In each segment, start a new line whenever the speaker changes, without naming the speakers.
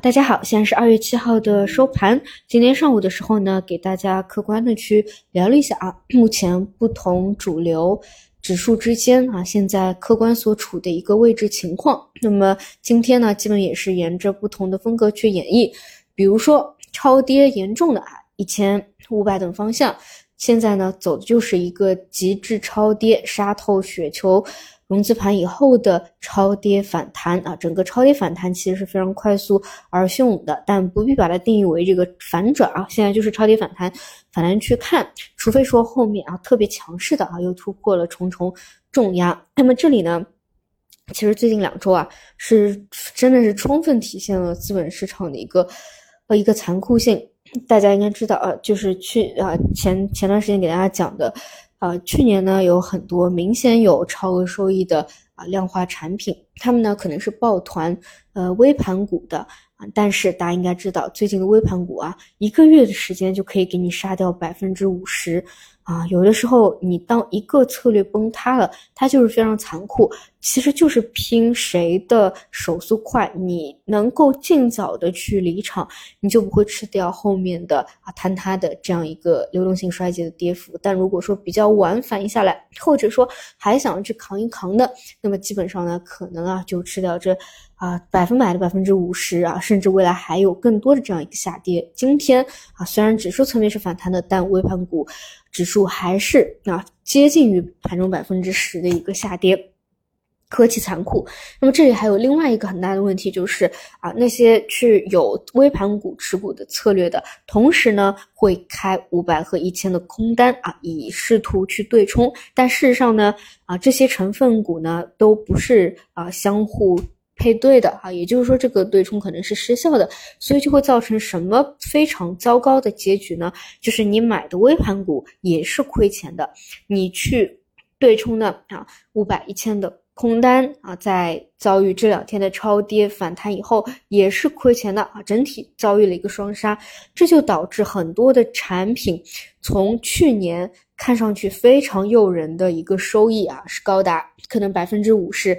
大家好，现在是二月七号的收盘。今天上午的时候呢，给大家客观的去聊了一下啊，目前不同主流指数之间啊，现在客观所处的一个位置情况。那么今天呢，基本也是沿着不同的风格去演绎，比如说超跌严重的啊，一千五百等方向，现在呢走的就是一个极致超跌，杀透雪球。融资盘以后的超跌反弹啊，整个超跌反弹其实是非常快速而汹涌的，但不必把它定义为这个反转啊，现在就是超跌反弹，反弹去看，除非说后面啊特别强势的啊又突破了重重重压，那么这里呢，其实最近两周啊是真的是充分体现了资本市场的一个呃一个残酷性，大家应该知道啊，就是去啊前前段时间给大家讲的。啊，去年呢有很多明显有超额收益的啊量化产品，他们呢可能是抱团呃微盘股的啊，但是大家应该知道，最近的微盘股啊，一个月的时间就可以给你杀掉百分之五十。啊，有的时候你当一个策略崩塌了，它就是非常残酷，其实就是拼谁的手速快，你能够尽早的去离场，你就不会吃掉后面的啊坍塌的这样一个流动性衰竭的跌幅。但如果说比较晚反应下来，或者说还想去扛一扛的，那么基本上呢，可能啊就吃掉这啊百分百的百分之五十啊，甚至未来还有更多的这样一个下跌。今天啊，虽然指数层面是反弹的，但微盘股。指数还是啊接近于盘中百分之十的一个下跌，何其残酷！那么这里还有另外一个很大的问题，就是啊那些去有微盘股持股的策略的同时呢，会开五百和一千的空单啊，以试图去对冲，但事实上呢啊这些成分股呢都不是啊相互。配对的啊，也就是说这个对冲可能是失效的，所以就会造成什么非常糟糕的结局呢？就是你买的微盘股也是亏钱的，你去对冲的啊五百一千的空单啊，在遭遇这两天的超跌反弹以后也是亏钱的啊，整体遭遇了一个双杀，这就导致很多的产品从去年看上去非常诱人的一个收益啊，是高达可能百分之五十。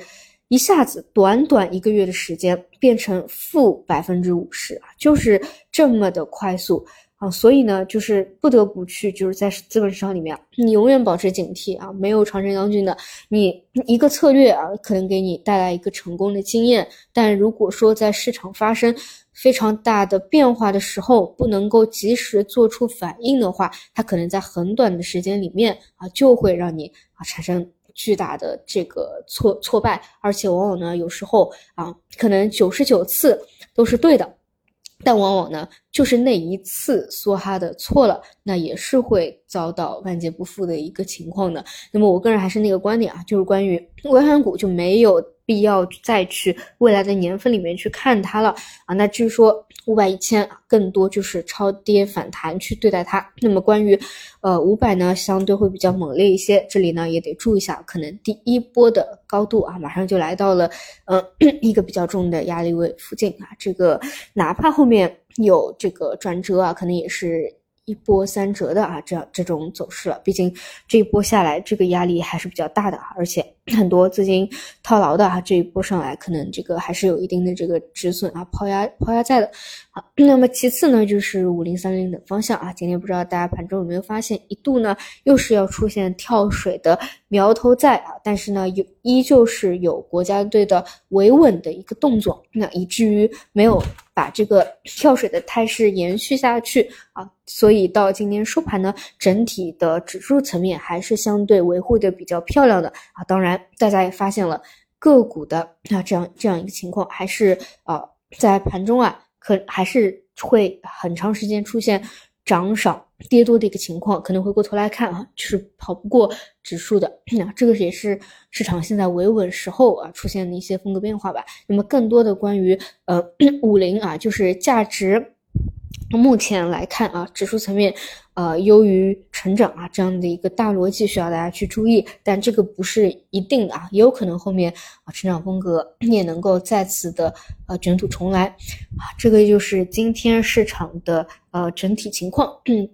一下子短短一个月的时间变成负百分之五十啊，就是这么的快速啊，所以呢，就是不得不去，就是在资本市场里面，你永远保持警惕啊，没有常胜将军的。你一个策略啊，可能给你带来一个成功的经验，但如果说在市场发生非常大的变化的时候，不能够及时做出反应的话，它可能在很短的时间里面啊，就会让你啊产生。巨大的这个挫挫败，而且往往呢，有时候啊，可能九十九次都是对的，但往往呢，就是那一次梭哈的错了，那也是会遭到万劫不复的一个情况的。那么我个人还是那个观点啊，就是关于微盘股就没有。必要再去未来的年份里面去看它了啊？那据说五百一千，更多就是超跌反弹去对待它。那么关于呃五百呢，相对会比较猛烈一些，这里呢也得注意一下，可能第一波的高度啊，马上就来到了嗯 一个比较重的压力位附近啊。这个哪怕后面有这个转折啊，可能也是。一波三折的啊，这样这种走势了。毕竟这一波下来，这个压力还是比较大的，而且很多资金套牢的啊，这一波上来可能这个还是有一定的这个止损啊、抛压抛压在的。好，那么其次呢，就是五零三零的方向啊，今天不知道大家盘中有没有发现，一度呢又是要出现跳水的苗头在啊，但是呢有依旧是有国家队的维稳的一个动作，那以至于没有。把这个跳水的态势延续下去啊，所以到今天收盘呢，整体的指数层面还是相对维护的比较漂亮的啊。当然，大家也发现了个股的啊这样这样一个情况，还是啊在盘中啊，可还是会很长时间出现涨少。跌多的一个情况，可能回过头来看啊，就是跑不过指数的，那这个也是市场现在维稳时候啊出现的一些风格变化吧。那么更多的关于呃五零啊，就是价值。目前来看啊，指数层面，呃，优于成长啊，这样的一个大逻辑需要大家去注意，但这个不是一定的啊，也有可能后面啊，成长风格也能够再次的呃卷土重来啊，这个就是今天市场的呃整体情况。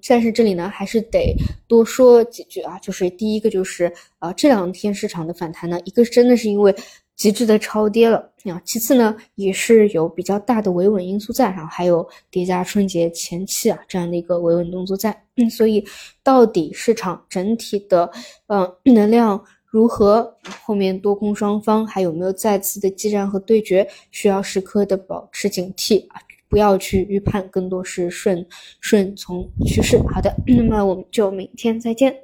但是这里呢，还是得多说几句啊，就是第一个就是呃这两天市场的反弹呢，一个真的是因为。极致的超跌了啊。其次呢，也是有比较大的维稳因素在，然后还有叠加春节前期啊这样的一个维稳动作在。所以到底市场整体的嗯能量如何？后面多空双方还有没有再次的激战和对决？需要时刻的保持警惕啊，不要去预判，更多是顺顺从趋势。好的，那么我们就明天再见。